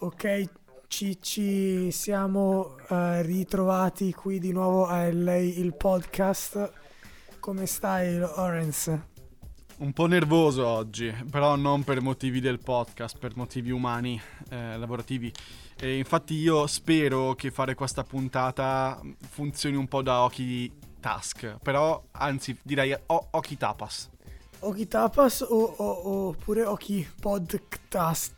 Ok, ci, ci siamo uh, ritrovati qui di nuovo a LA il podcast. Come stai, Lorenz? Un po' nervoso oggi, però non per motivi del podcast, per motivi umani, eh, lavorativi. E infatti io spero che fare questa puntata funzioni un po' da occhi task, però anzi direi o- occhi tapas. Occhi tapas o, o, oppure occhi podcast?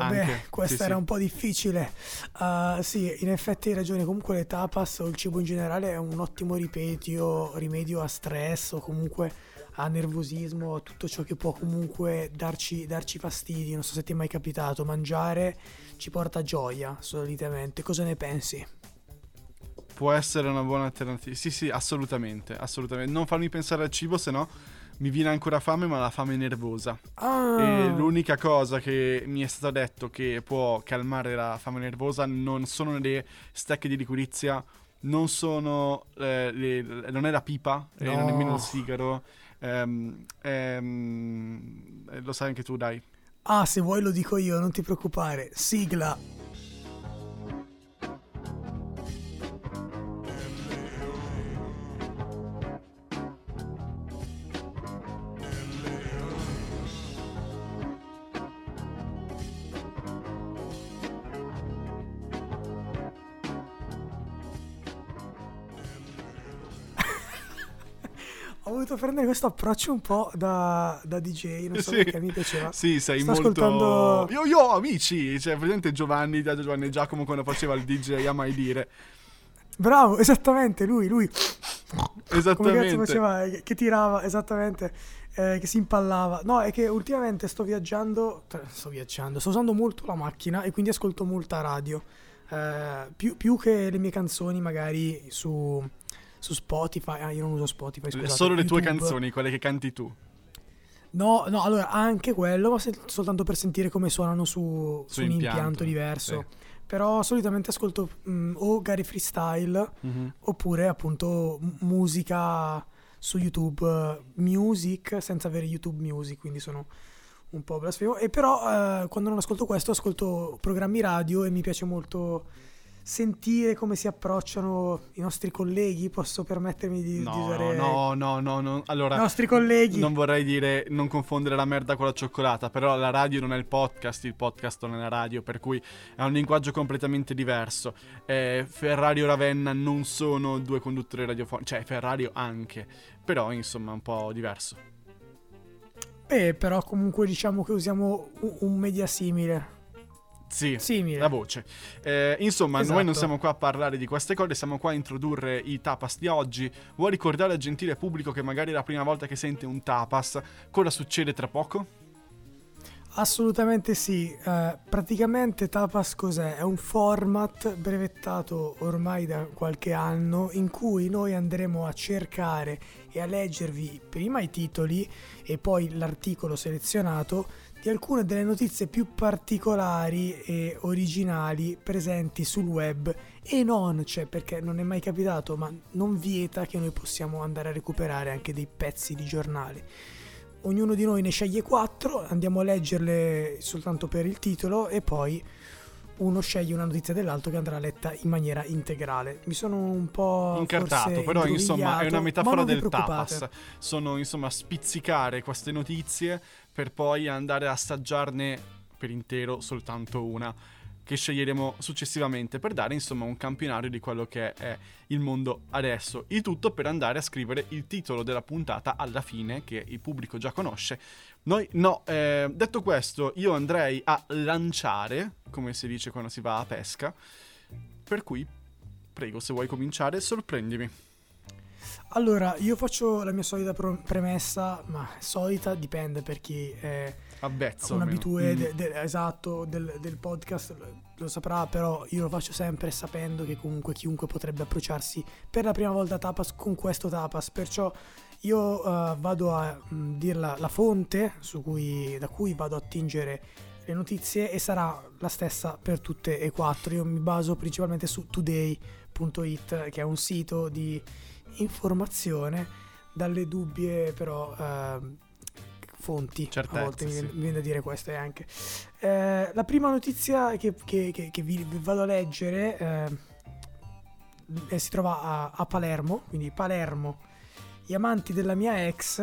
Vabbè, Anche, questa sì, era sì. un po' difficile. Uh, sì, in effetti hai ragione. Comunque le tapas o il cibo in generale è un ottimo ripedio, rimedio a stress o comunque a nervosismo, a tutto ciò che può comunque darci, darci fastidi. Non so se ti è mai capitato. Mangiare ci porta gioia, solitamente. Cosa ne pensi? Può essere una buona alternativa. Sì, sì, assolutamente, assolutamente. Non farmi pensare al cibo, se no mi viene ancora fame, ma la fame nervosa. Ah. E l'unica cosa che mi è stato detto che può calmare la fame nervosa non sono le stecche di liquirizia, non sono eh, le, non è la pipa, no. e non nemmeno il sigaro. Ehm, ehm, lo sai anche tu, dai. Ah, se vuoi lo dico io, non ti preoccupare. Sigla. Ho voluto prendere questo approccio un po' da, da DJ, non so sì. perché mi piaceva. Sì, sei Sto molto... ascoltando... Io, io, amici, cioè, presente Giovanni, da Giovanni e Giacomo quando faceva il DJ a mai dire. Bravo, esattamente, lui, lui. Esattamente. Faceva, che, che tirava, esattamente, eh, che si impallava. No, è che ultimamente sto viaggiando, cioè, sto viaggiando, sto usando molto la macchina e quindi ascolto molta radio. Eh, più, più che le mie canzoni magari su su Spotify. Ah, io non uso Spotify. Scusate, Solo le YouTube. tue canzoni, quelle che canti tu. No, no, allora anche quello, ma soltanto per sentire come suonano su, su, su un impianto, diverso. Sì. Però solitamente ascolto mh, mm, o Gary Freestyle mm-hmm. oppure appunto musica su YouTube Music senza avere YouTube Music, quindi sono un po' blasfemo. E però eh, quando non ascolto questo ascolto programmi radio e mi piace molto sentire come si approcciano i nostri colleghi, posso permettermi di, no, di usare no, no, no, no, allora i nostri colleghi. Non vorrei dire non confondere la merda con la cioccolata, però la radio non è il podcast, il podcast non è la radio, per cui è un linguaggio completamente diverso. Eh, Ferrari o Ravenna non sono due conduttori radiofonici, cioè Ferrari anche, però insomma è un po' diverso. Beh, però comunque diciamo che usiamo un media simile. Sì, Simile. la voce. Eh, insomma, esatto. noi non siamo qua a parlare di queste cose, siamo qua a introdurre i tapas di oggi. Vuoi ricordare al gentile pubblico che magari è la prima volta che sente un tapas, cosa succede tra poco? Assolutamente sì, eh, praticamente Tapas cos'è? È un format brevettato ormai da qualche anno in cui noi andremo a cercare e a leggervi prima i titoli e poi l'articolo selezionato di alcune delle notizie più particolari e originali presenti sul web e non, cioè perché non è mai capitato, ma non vieta che noi possiamo andare a recuperare anche dei pezzi di giornale. Ognuno di noi ne sceglie quattro, andiamo a leggerle soltanto per il titolo e poi uno sceglie una notizia dell'altro che andrà letta in maniera integrale. Mi sono un po' incartato, però insomma è una metafora del tapas. Sono insomma spizzicare queste notizie per poi andare a assaggiarne per intero soltanto una che sceglieremo successivamente per dare insomma un campionario di quello che è il mondo adesso. Il tutto per andare a scrivere il titolo della puntata alla fine che il pubblico già conosce. Noi no, eh, detto questo io andrei a lanciare, come si dice quando si va a pesca, per cui prego se vuoi cominciare sorprendimi. Allora, io faccio la mia solita premessa, ma solita dipende per chi è Avvezzo, un abitue mm. de- de- esatto del, del, podcast, lo saprà, però io lo faccio sempre sapendo che comunque chiunque potrebbe approcciarsi per la prima volta a Tapas con questo Tapas, perciò io uh, vado a mh, dire la, fonte cui, da cui vado a attingere le notizie e sarà la stessa per tutte e quattro. Io mi baso principalmente su today.it, che è un sito di informazione dalle dubbie però eh, fonti. Certezza, a volte sì. mi, viene da dire questo anche. Eh, la prima notizia che, che, che, che vi, vado a leggere eh, si trova a, a, Palermo, quindi Palermo, gli amanti della mia ex,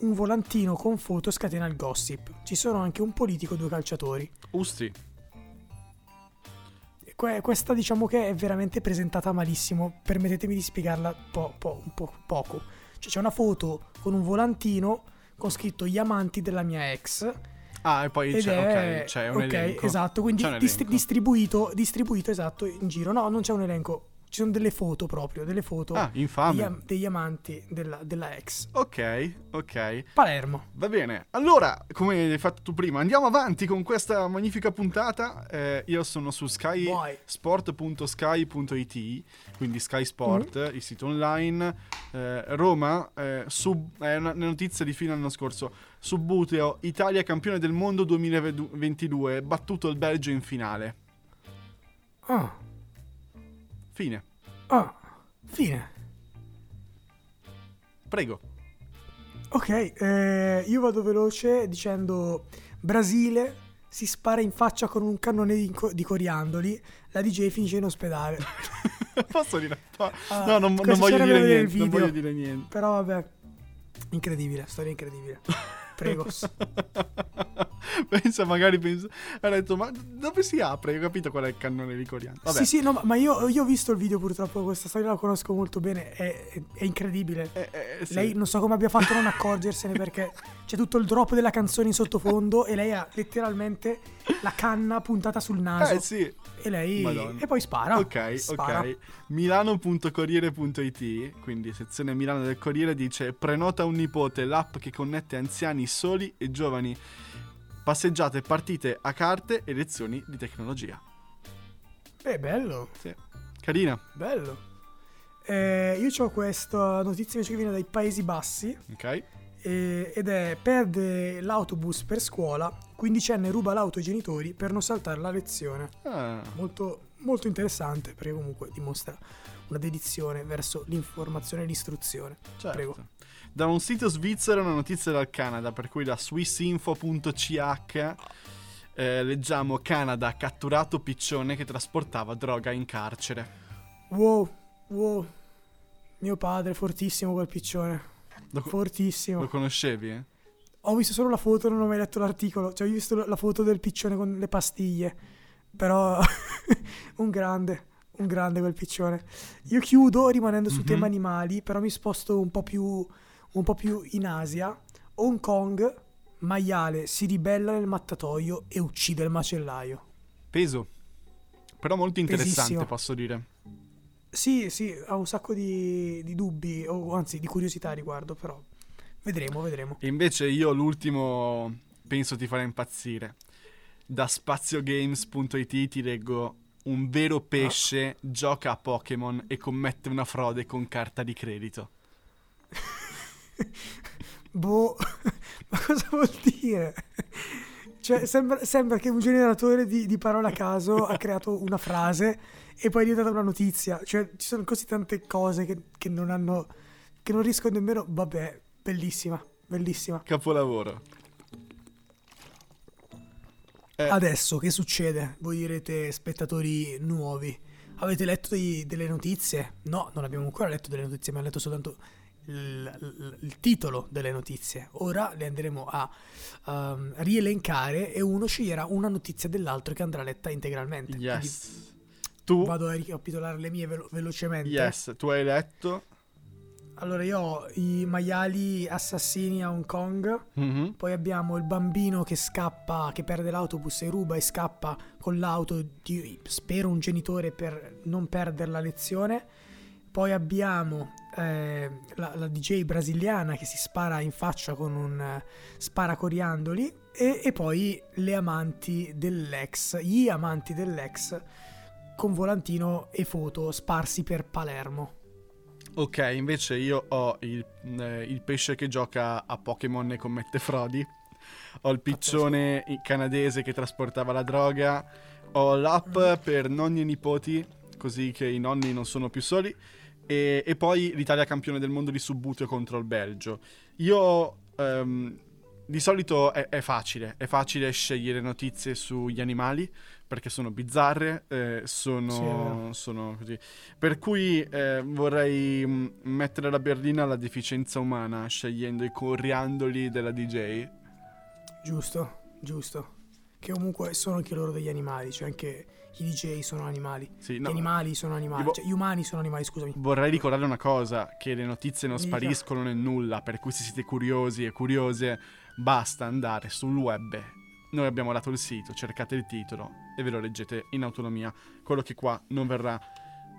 un volantino con foto scatena il gossip. Ci sono anche un politico e due calciatori. Usti. Que- questa diciamo che è veramente presentata malissimo, permettetemi di spiegarla po- po- un po' poco. Cioè c'è una foto con un volantino con scritto gli amanti della mia ex. Ah, e poi c'è, è, okay, c'è un okay, elenco. esatto, quindi dist- distribuito, distribuito esatto in giro. No, non c'è un elenco ci sono delle foto proprio, delle foto ah, degli, degli, amanti della, della, ex. Ok, ok. Palermo. Va bene. Allora, come hai fatto tu prima, andiamo avanti con questa magnifica puntata. Eh, io sono su skysport.sky.it, quindi Sky Sport, mm. il sito online. Eh, Roma, eh, sub, è una notizia di fine anno scorso. Subbuteo, Italia campione del mondo 2022, battuto il Belgio in finale. Ah. Fine. Ah, fine. Prego. Ok, eh, io vado veloce dicendo Brasile si spara in faccia con un cannone di, di coriandoli, la DJ finisce in ospedale. Posso dire? No, ah, no non, non, voglio dire niente, non voglio dire niente. Però vabbè, incredibile, storia incredibile. Prego. pensa, magari pensa. Ha detto, ma dove si apre? Ho capito qual è il cannone di coriandolo. Vabbè. Sì, sì, no, ma io, io, ho visto il video purtroppo. Questa storia la conosco molto bene. È, è, è incredibile. Eh, eh, sì. Lei non so come abbia fatto a non accorgersene perché c'è tutto il drop della canzone in sottofondo e lei ha letteralmente la canna puntata sul naso. Eh sì. E lei. Madonna. E poi spara. Ok, spara. ok. Milano.corriere.it, quindi sezione Milano del Corriere, dice: Prenota un nipote, l'app che connette anziani soli e giovani. Passeggiate, partite a carte e lezioni di tecnologia. È bello. Sì. Carina. Bello. Eh, io ho questa notizia invece che viene dai Paesi Bassi. Ok. Eh, ed è perde l'autobus per scuola, quindicenne ruba l'auto ai genitori per non saltare la lezione. Ah. Molto, molto interessante perché comunque dimostra una dedizione verso l'informazione e l'istruzione. Certo. Prego. Da un sito svizzero una notizia dal Canada, per cui da swissinfo.ch eh, leggiamo Canada catturato piccione che trasportava droga in carcere. Wow, wow. Mio padre, fortissimo quel piccione. Lo, fortissimo. Lo conoscevi? Eh? Ho visto solo la foto, non ho mai letto l'articolo. Cioè, ho visto la foto del piccione con le pastiglie. Però, un grande, un grande quel piccione. Io chiudo rimanendo su mm-hmm. tema animali, però mi sposto un po' più, un po' più in Asia. Hong Kong, maiale si ribella nel mattatoio e uccide il macellaio. Peso. Però molto interessante, Pesissimo. posso dire. Sì, sì, ha un sacco di, di dubbi, o anzi di curiosità a riguardo, però vedremo, vedremo. E invece io l'ultimo penso ti farà impazzire. Da spaziogames.it ti leggo un vero pesce ah. gioca a Pokémon e commette una frode con carta di credito. Boh, ma cosa vuol dire? Cioè, sembra, sembra che un generatore di, di parole a caso ha creato una frase e poi è diventata una notizia. Cioè, ci sono così tante cose che, che non hanno. che non riescono nemmeno. Vabbè, bellissima, bellissima. Capolavoro. Eh. Adesso che succede? Voi direte, spettatori nuovi, avete letto dei, delle notizie? No, non abbiamo ancora letto delle notizie, abbiamo letto soltanto il, titolo delle notizie. Ora le andremo a um, rielencare e uno sceglierà una notizia dell'altro che andrà letta integralmente. Yes. Quindi, tu... Vado a ricapitolare le mie velo- velocemente. Yes, tu hai letto. Allora, io ho i maiali assassini a Hong Kong. Mm-hmm. Poi abbiamo il bambino che scappa, che perde l'autobus e ruba e scappa con l'auto di, spero, un genitore per non perdere la lezione. Poi abbiamo eh, la, la, DJ brasiliana che si spara in faccia con un uh, sparacoriandoli. E, e poi le amanti dell'ex, gli amanti dell'ex con volantino e foto sparsi per Palermo. Ok, invece io ho il, eh, il pesce che gioca a Pokémon e commette frodi. Ho il piccione canadese che trasportava la droga. Ho l'app mm. per nonni e nipoti, così che i nonni non sono più soli. E, e poi l'Italia campione del mondo di subbuteo contro il Belgio. Io um, di solito è, è, facile, è facile scegliere notizie sugli animali perché sono bizzarre, eh, sono, sì, sono, così. Per cui eh, vorrei mm, mettere la berlina alla deficienza umana scegliendo i coriandoli della DJ. Giusto, giusto. Che comunque sono anche loro degli animali, cioè anche i DJ sono animali. Sì, no, gli animali sono animali, vo- cioè gli umani sono animali, scusami. Vorrei ricordare una cosa, che le notizie non spariscono nel nulla, per cui se siete curiosi e curiose basta andare sul web. Noi abbiamo dato il sito, cercate il titolo e ve lo leggete in autonomia. Quello che qua non verrà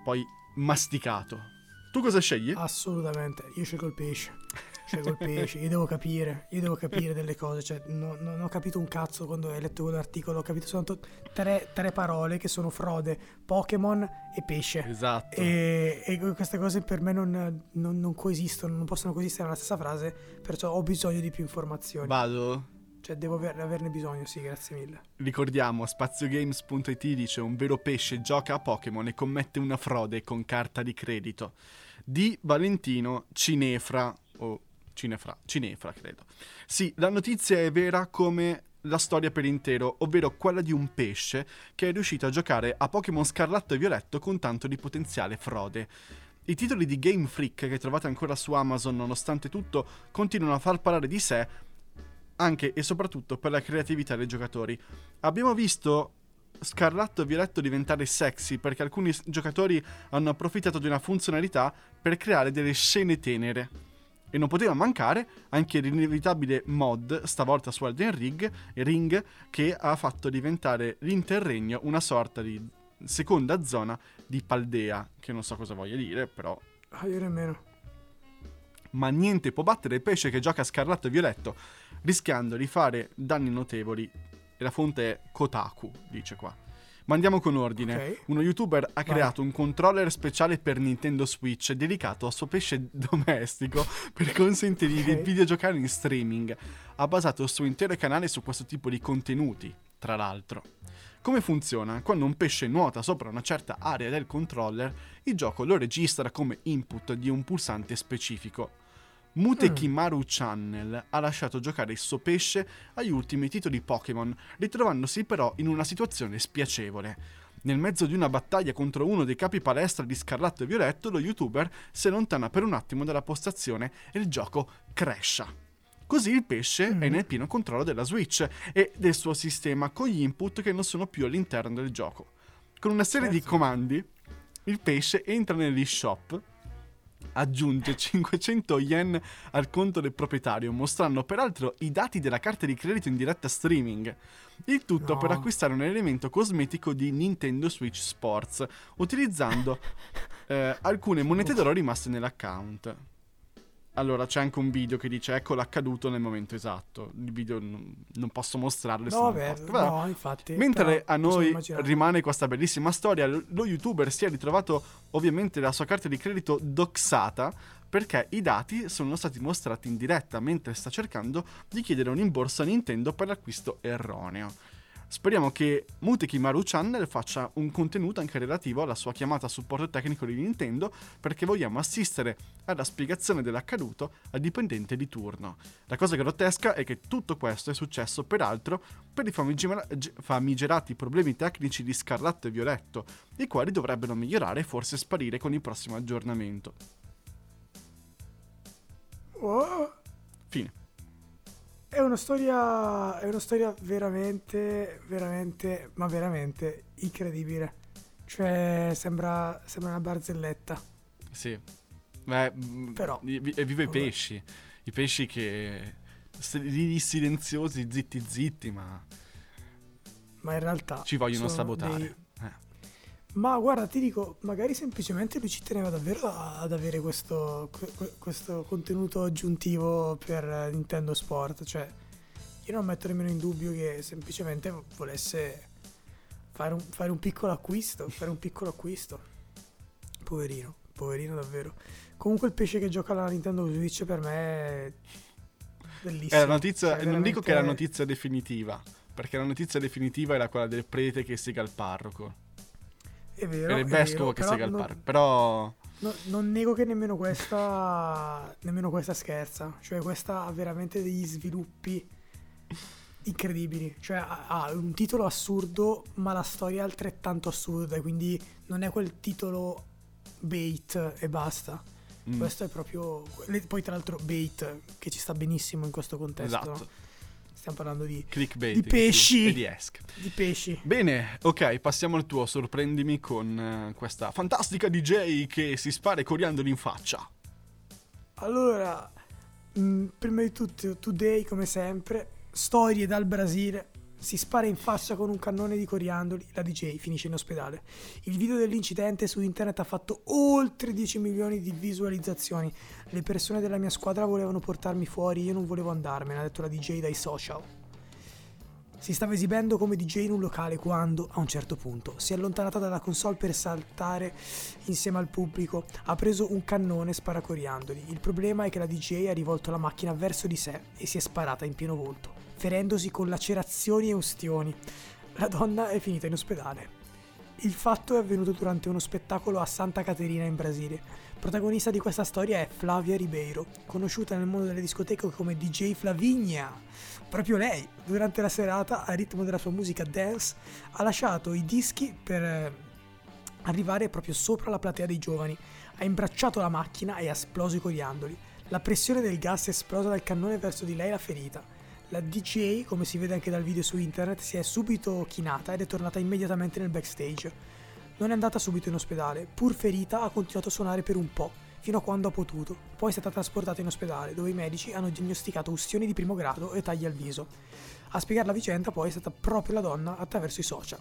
poi masticato. Tu cosa scegli? Assolutamente, io scelgo il pesce. Scelgo il pesce, io devo capire, io devo capire delle cose. Cioè, no, no, non ho capito un cazzo quando ho letto quell'articolo, ho capito soltanto tre, tre parole che sono frode, Pokémon e pesce. Esatto. E, e queste cose per me non, non, non coesistono, non possono coesistere nella stessa frase, perciò ho bisogno di più informazioni. Vado? Cioè, devo aver, averne bisogno, sì, grazie mille. Ricordiamo, spaziogames.it dice un vero pesce gioca a Pokémon e commette una frode con carta di credito. Di Valentino Cinefra, o Cinefra, Cinefra credo. Sì, la notizia è vera come la storia per intero, ovvero quella di un pesce che è riuscito a giocare a Pokémon Scarlatto e Violetto con tanto di potenziale frode. I titoli di Game Freak che trovate ancora su Amazon nonostante tutto continuano a far parlare di sé anche e soprattutto per la creatività dei giocatori. Abbiamo visto Scarlatto e Violetto diventare sexy perché alcuni giocatori hanno approfittato di una funzionalità per creare delle scene tenere. E non poteva mancare anche l'inevitabile mod, stavolta su Elden Ring, Ring, che ha fatto diventare l'Interregno una sorta di seconda zona di Paldea, che non so cosa voglia dire, però... Ah, io nemmeno ma niente può battere il pesce che gioca scarlatto e violetto, rischiando di fare danni notevoli. E la fonte è Kotaku, dice qua. Ma andiamo con ordine. Okay. Uno youtuber ha creato Vai. un controller speciale per Nintendo Switch dedicato al suo pesce domestico per consentirgli okay. di videogiocare in streaming. Ha basato il suo intero canale su questo tipo di contenuti, tra l'altro. Come funziona? Quando un pesce nuota sopra una certa area del controller, il gioco lo registra come input di un pulsante specifico. Mutekimaru mm. Channel ha lasciato giocare il suo pesce agli ultimi titoli Pokémon, ritrovandosi però in una situazione spiacevole. Nel mezzo di una battaglia contro uno dei capi palestra di Scarlatto e Violetto, lo youtuber si allontana per un attimo dalla postazione e il gioco crasha. Così il pesce mm. è nel pieno controllo della Switch e del suo sistema con gli input che non sono più all'interno del gioco. Con una serie certo. di comandi, il pesce entra nell'eShop, aggiunge 500 yen al conto del proprietario, mostrando peraltro i dati della carta di credito in diretta streaming. Il tutto no. per acquistare un elemento cosmetico di Nintendo Switch Sports, utilizzando eh, alcune monete d'oro rimaste nell'account. Allora c'è anche un video che dice ecco l'accaduto nel momento esatto. Il video non, non posso mostrarlo. No, beh, no, infatti. Mentre a noi rimane questa bellissima storia, lo youtuber si è ritrovato ovviamente la sua carta di credito doxata perché i dati sono stati mostrati in diretta mentre sta cercando di chiedere un rimborso a Nintendo per l'acquisto erroneo. Speriamo che Muteki Maru Channel faccia un contenuto anche relativo alla sua chiamata a supporto tecnico di Nintendo perché vogliamo assistere alla spiegazione dell'accaduto al dipendente di turno. La cosa grottesca è che tutto questo è successo peraltro per i famigerati problemi tecnici di Scarlatto e Violetto, i quali dovrebbero migliorare e forse sparire con il prossimo aggiornamento. Fine. È una storia. È una storia veramente, veramente, ma veramente incredibile. Cioè, sembra, sembra una barzelletta. Sì. Beh, Però. E vive i pesci. I pesci che. Silenziosi, zitti zitti, ma. Ma in realtà. Ci vogliono sabotare. Dei, ma guarda, ti dico, magari semplicemente lui ci teneva davvero ad avere questo, questo contenuto aggiuntivo per Nintendo Sport. Cioè, io non metto nemmeno in dubbio che semplicemente volesse fare un, fare un piccolo acquisto. Fare un piccolo acquisto. Poverino, poverino davvero. Comunque il pesce che gioca alla Nintendo Switch per me è bellissimo. È la notizia, cioè, veramente... Non dico che è la notizia definitiva, perché la notizia definitiva era quella del prete che sega il parroco. È vero. È il vescovo che sega il parco. Però. No, non nego che nemmeno questa. nemmeno questa scherza. Cioè, questa ha veramente degli sviluppi incredibili. Cioè, ha un titolo assurdo, ma la storia è altrettanto assurda. Quindi non è quel titolo bait e basta. Mm. Questo è proprio. Poi, tra l'altro, bait che ci sta benissimo in questo contesto. Esatto. Stiamo parlando di, di pesci. E di esc. Di pesci. Bene, ok, passiamo al tuo. Sorprendimi con uh, questa fantastica DJ che si spara coriandoli in faccia. Allora, mh, mm, prima di tutto, today, come sempre, storie dal Brasile. Si spara in faccia con un cannone di coriandoli, la DJ finisce in ospedale. Il video dell'incidente su internet ha fatto oltre 10 milioni di visualizzazioni. Le persone della mia squadra volevano portarmi fuori, io non volevo andarmene, ha detto la DJ dai social. Si stava esibendo come DJ in un locale quando, a un certo punto, si è allontanata dalla console per saltare insieme al pubblico. Ha preso un cannone sparacoriandoli. Il problema è che la DJ ha rivolto la macchina verso di sé e si è sparata in pieno volto ferendosi con lacerazioni e ustioni. La donna è finita in ospedale. Il fatto è avvenuto durante uno spettacolo a Santa Caterina in Brasile. Protagonista di questa storia è Flavia Ribeiro, conosciuta nel mondo delle discoteche come DJ Flavinia. Proprio lei, durante la serata, al ritmo della sua musica dance, ha lasciato i dischi per eh, arrivare proprio sopra la platea dei giovani. Ha imbracciato la macchina e ha esploso i coriandoli. La pressione del gas esplosa dal cannone verso di lei la ferita. La DJ, come si vede anche dal video su internet, si è subito chinata ed è tornata immediatamente nel backstage. Non è andata subito in ospedale, pur ferita ha continuato a suonare per un po', fino a quando ha potuto. Poi è stata trasportata in ospedale, dove i medici hanno diagnosticato ustioni di primo grado e tagli al viso. A spiegare la vicenda poi è stata proprio la donna attraverso i social.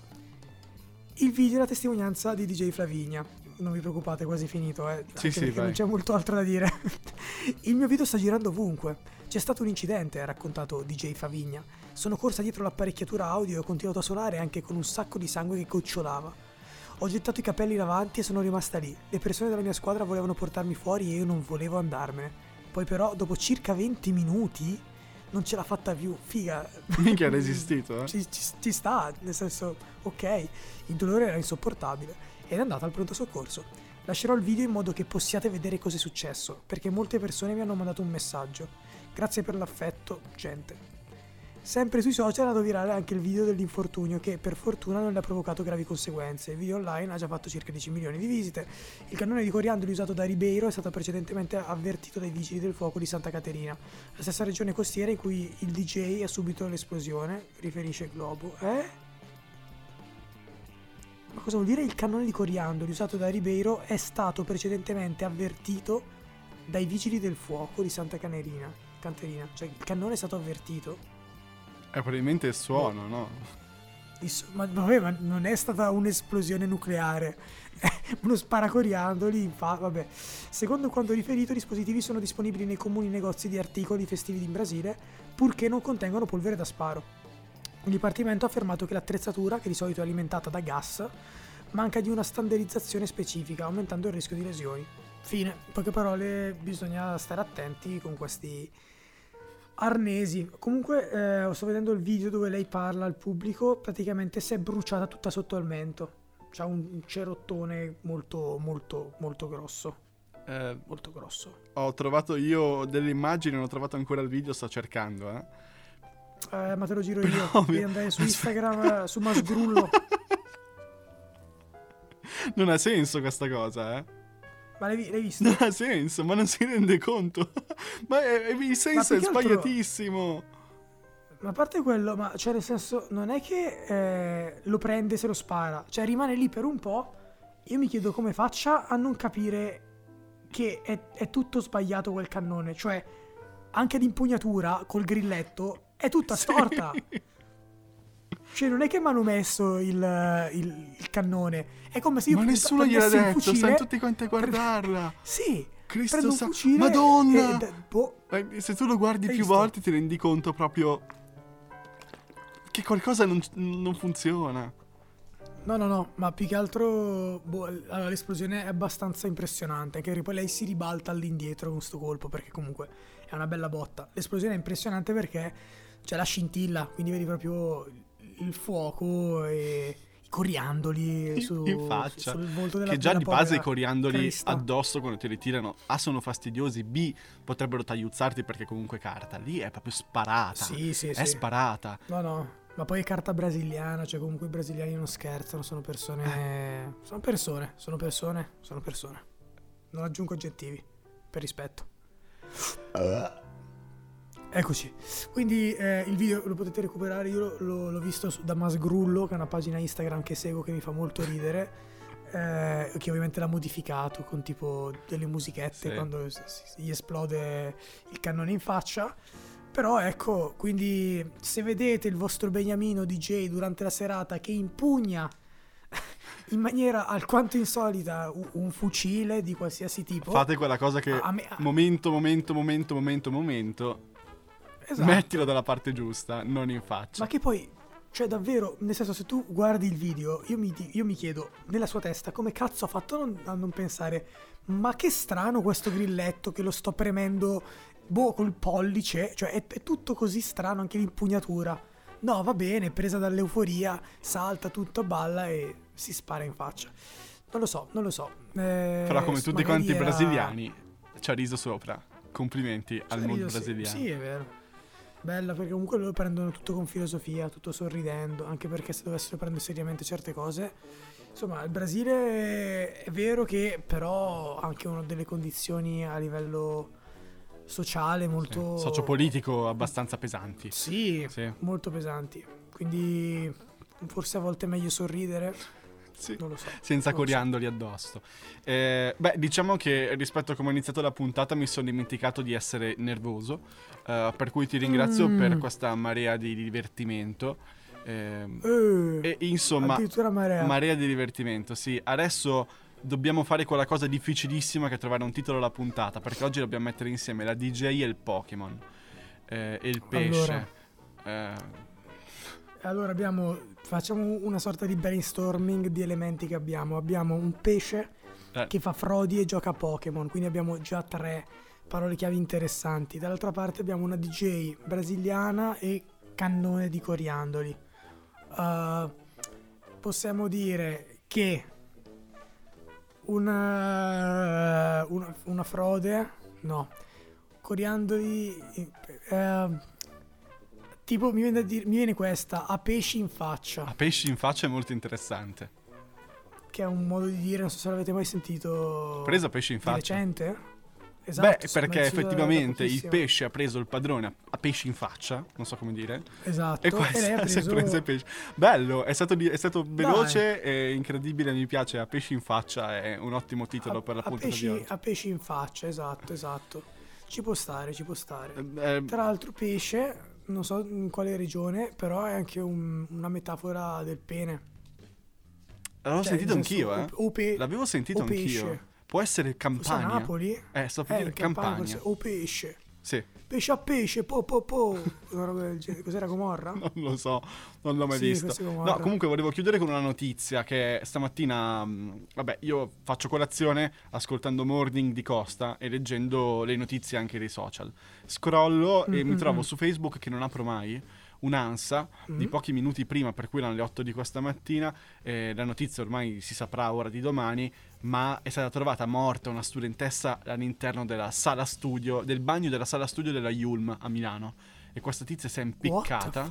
Il video è la testimonianza di DJ Flavinia. Non vi preoccupate, è quasi finito, eh. Sì, sì, non c'è molto altro da dire. Il mio video sta girando ovunque. C'è stato un incidente, ha raccontato DJ Favigna. Sono corsa dietro l'apparecchiatura audio e ho continuato a suonare anche con un sacco di sangue che gocciolava. Ho gettato i capelli in avanti e sono rimasta lì. Le persone della mia squadra volevano portarmi fuori e io non volevo andarmene. Poi però, dopo circa 20 minuti, non ce l'ha fatta più. Figa. Minchia ha resistito, eh? Ci, ci, ci, sta, nel senso, ok, il dolore era insopportabile. Ed è andata al pronto soccorso. Lascerò il video in modo che possiate vedere cosa è successo, perché molte persone mi hanno mandato un messaggio. Grazie per l'affetto, gente. Sempre sui social è andato virale anche il video dell'infortunio che per fortuna non le ha provocato gravi conseguenze. Il video online ha già fatto circa 10 milioni di visite. Il cannone di coriandoli usato da Ribeiro è stato precedentemente avvertito dai vigili del fuoco di Santa Caterina, la stessa regione costiera in cui il DJ ha subito l'esplosione, riferisce Globo. Eh? Ma cosa vuol dire il cannone di coriandoli usato da Ribeiro è stato precedentemente avvertito dai vigili del fuoco di Santa Caterina? canterina. Cioè, il cannone è stato avvertito. È probabilmente il suono, no? ma, vabbè, ma non è stata un'esplosione nucleare. Uno sparacoriandoli, infatti, vabbè. Secondo quanto riferito, i dispositivi sono disponibili nei comuni negozi di articoli festivi in Brasile, purché non contengono polvere da sparo. Il Dipartimento ha affermato che l'attrezzatura, che di solito è alimentata da gas, manca di una standardizzazione specifica, aumentando il rischio di lesioni. Fine. In poche parole, bisogna stare attenti con questi arnesi. Comunque, eh, sto vedendo il video dove lei parla al pubblico. Praticamente si è bruciata tutta sotto al mento. C'ha un cerottone molto, molto, molto grosso. Eh, molto grosso. Ho trovato io delle immagini, non ho trovato ancora il video, sto cercando, eh. Eh, ma te lo giro io. Devi andare su Instagram, su Masgrullo. non ha senso questa cosa, eh. Ma l'hai, l'hai visto? Non ha senso, ma non si rende conto. ma è, è, il senso è sbagliatissimo. Altro... Ma a parte quello, ma cioè nel senso, non è che eh, lo prende se lo spara, cioè rimane lì per un po'. Io mi chiedo come faccia a non capire che è, è tutto sbagliato quel cannone, cioè anche l'impugnatura col grilletto è tutta storta. Sì. Cioè, non è che mi hanno messo il, il, il, cannone. È come se io Ma nessuno gliel'ha detto, fucile, stanno tutti quanti a guardarla. sì. Cristo sa... Madonna! E, boh, se tu lo guardi più visto? volte ti rendi conto proprio che qualcosa non, non funziona. No, no, no, ma più che altro boh, allora, l'esplosione è abbastanza impressionante, anche poi lei si ribalta all'indietro con sto colpo perché comunque è una bella botta. L'esplosione è impressionante perché c'è la scintilla, quindi vedi proprio il fuoco e coriandoli su, in faccia. sul volto della Che già di base i coriandoli Crista. addosso quando te li tirano A sono fastidiosi, B potrebbero tagliuzzarti perché comunque carta. Lì è proprio sparata. Sì, sì, È sì. sparata. No, no, ma poi è carta brasiliana, cioè comunque i brasiliani non scherzano, sono persone... Eh. Sono persone, sono persone, sono persone. Non aggiungo aggettivi, per rispetto. Eccoci, quindi eh, il video lo potete recuperare, io lo- l'ho visto da Masgrullo, che è una pagina Instagram che seguo che mi fa molto ridere, eh, che ovviamente l'ha modificato con tipo delle musichette Sì. quando gli esplode il cannone in faccia. Però ecco, quindi se vedete il vostro beniamino DJ durante la serata che impugna in maniera alquanto insolita un fucile di qualsiasi tipo, Fate quella cosa che a me- a- momento, momento, momento, momento, momento. Esatto. Mettilo dalla parte giusta, non in faccia. Ma che poi, cioè davvero, nel senso se tu guardi il video, io mi, io mi chiedo nella sua testa come cazzo ha fatto a non, a non pensare, ma che strano questo grilletto che lo sto premendo, boh, col pollice, cioè è, è tutto così strano anche l'impugnatura. No, va bene, presa dall'euforia, salta tutto, balla e si spara in faccia. Non lo so, non lo so. Eh, Però come tutti quanti i era- brasiliani, ci ha riso sopra. Complimenti al Cioè, mood io sì- brasiliano. Sì, è vero. Bella perché comunque loro prendono tutto con filosofia, tutto sorridendo, anche perché se dovessero prendere seriamente certe cose. Insomma, il Brasile è vero che però ha anche una delle condizioni a livello sociale molto... Sociopolitico abbastanza pesanti. Sì, Sì. molto pesanti. Quindi forse a volte è meglio sorridere, Sì. non lo so. Senza lo so. coriandoli addosso. Eh, beh, diciamo che rispetto a come ho iniziato la puntata mi sono dimenticato di essere nervoso, eh, per cui ti ringrazio Mm. per questa marea di divertimento. Ehm, Eh, e insomma, marea. marea di divertimento, sì. Adesso dobbiamo fare quella cosa difficilissima che è trovare un titolo alla puntata, perché oggi dobbiamo mettere insieme la DJ e il Pokémon. eh, e il pesce. Eh, Allora abbiamo, facciamo una sorta di brainstorming di elementi che abbiamo. Abbiamo un pesce Eh. che fa frodi e gioca a Pokémon, quindi abbiamo già tre parole chiave interessanti. Dall'altra parte abbiamo una DJ brasiliana e cannone di coriandoli. Uh, possiamo dire che una, una, una frode, no, coriandoli... eh, tipo mi viene, dire- mi viene questa, a pesci in faccia. a pesci in faccia è molto interessante. Che è un modo di dire, non so se l'avete mai sentito. Presa pesci in faccia. recente? Esatto, Beh, perché effettivamente il pesce ha preso il padrone a, a pesci in faccia, non so come dire, Esatto. e questo lei ha si è preso... preso il pesce. Bello, è stato, è stato veloce e incredibile, mi piace. A pesci in faccia è un ottimo titolo a, per la a puntata di oggi. a pesci in faccia, esatto, esatto. Ci può stare, ci può stare. Eh, Tra l'altro pesce, non so in quale regione, però è anche un- una metafora del pene. l'avevo Cioè, sentito senso, anch'io, eh. O, o pe- L'avevo sentito o pesce. anch'io. Può essere Forse Campania. Napoli? Eh, sto per Eh, dire Campania Campania. forse- o pesce. Sì, Pesce a pesce, po po po. Cos'era Gomorra? non lo so, non l'ho mai Sì, visto. No, comunque volevo chiudere con una notizia che stamattina, mh, vabbè, io faccio colazione ascoltando Morning di Costa e leggendo le notizie anche dei social. Scrollo e mi Mhm. trovo su Facebook che non apro mai un'ansa di Mm. pochi minuti prima, per cui erano le 8 di questa mattina, eh, la notizia ormai si saprà ora di domani, ma è stata trovata morta una studentessa all'interno della sala studio, del bagno della sala studio della Yulm a Milano. E questa tizia si è impiccata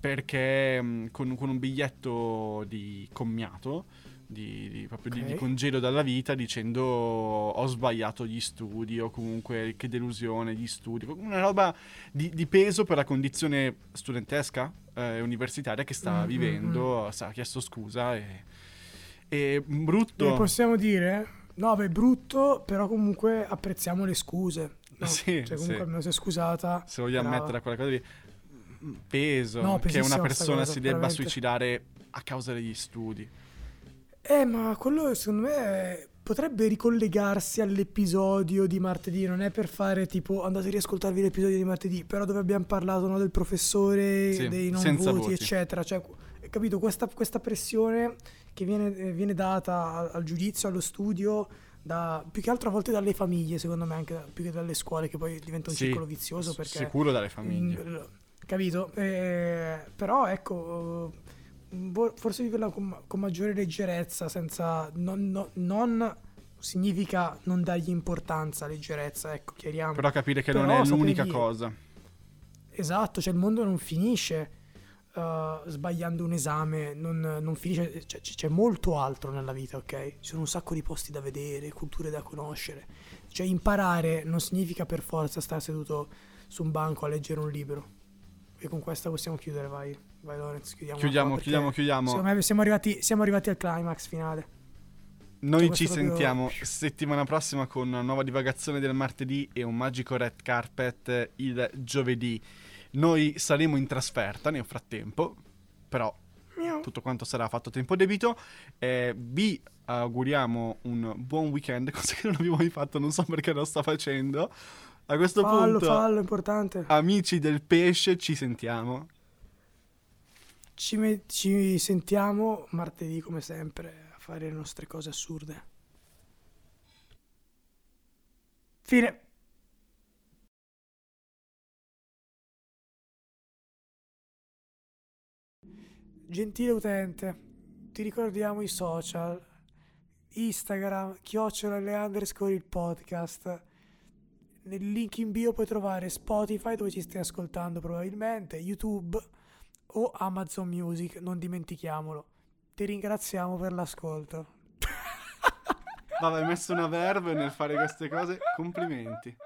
perché mh, con, con un biglietto di commiato, di, di- proprio di- di, Ok. congedo dalla vita, dicendo ho sbagliato gli studi o comunque che delusione gli studi, una roba di, di peso per la condizione studentesca e universitaria che stava Mm, mm, vivendo, sa- ha chiesto scusa e, e brutto. Eh, possiamo dire? No, beh, brutto, però comunque apprezziamo le scuse. No? Sì, Cioè, comunque sì. almeno si è scusata. se vogliamo brava. mettere quella cosa lì, peso No, che una sta persona cosa, si debba veramente. suicidare a causa degli studi. Eh, ma quello secondo me potrebbe ricollegarsi all'episodio di martedì. Non è per fare tipo andate a riascoltarvi l'episodio di martedì, però dove abbiamo parlato no, del professore, Sì, dei non voti, voti. eccetera. Cioè, capito, questa, questa pressione che viene, eh, viene data al, al giudizio, allo studio, da, più che altro a volte dalle famiglie, secondo me, anche da- più che dalle scuole, che poi diventa un Sì, circolo vizioso perché Sicuro dalle famiglie. Mm, capito? Eh, però ecco, forse viverla con, con maggiore leggerezza, senza... Non, no, non, significa non dargli importanza, leggerezza, ecco, chiariamo. Però capire che Però non è l'unica cosa. Esatto, cioè il mondo non finisce uh, sbagliando un esame, non, non finisce, cioè, c'è molto altro nella vita, ok? Ci sono un sacco di posti da vedere, culture da conoscere. Cioè imparare non significa per forza stare seduto su un banco a leggere un libro. E con questa possiamo chiudere, vai. Vai Lorenz, chiudiamo. Chiudiamo, chiudiamo, chiudiamo. Secondo me siamo arrivati, siamo arrivati al climax finale. Noi ci sentiamo proprio... settimana prossima con una nuova divagazione del martedì e un magico red carpet il giovedì. Noi saremo in trasferta nel frattempo, però tutto quanto sarà fatto a tempo debito. Eh, vi auguriamo un buon weekend, cosa che non abbiamo mai fatto, non so perché lo sto facendo. A questo fallo, punto, fallo, importante. Amici del pesce, ci sentiamo. Ci, me- ci sentiamo martedì come sempre a fare le nostre cose assurde. Fine. Gentile utente, ti ricordiamo i social, Instagram, chiocciola le underscore il podcast. Nel link in bio puoi trovare Spotify dove ci stai ascoltando probabilmente, YouTube o Amazon Music, non dimentichiamolo. Ti ringraziamo per l'ascolto. Vabbè, hai messo una verve nel fare queste cose, complimenti.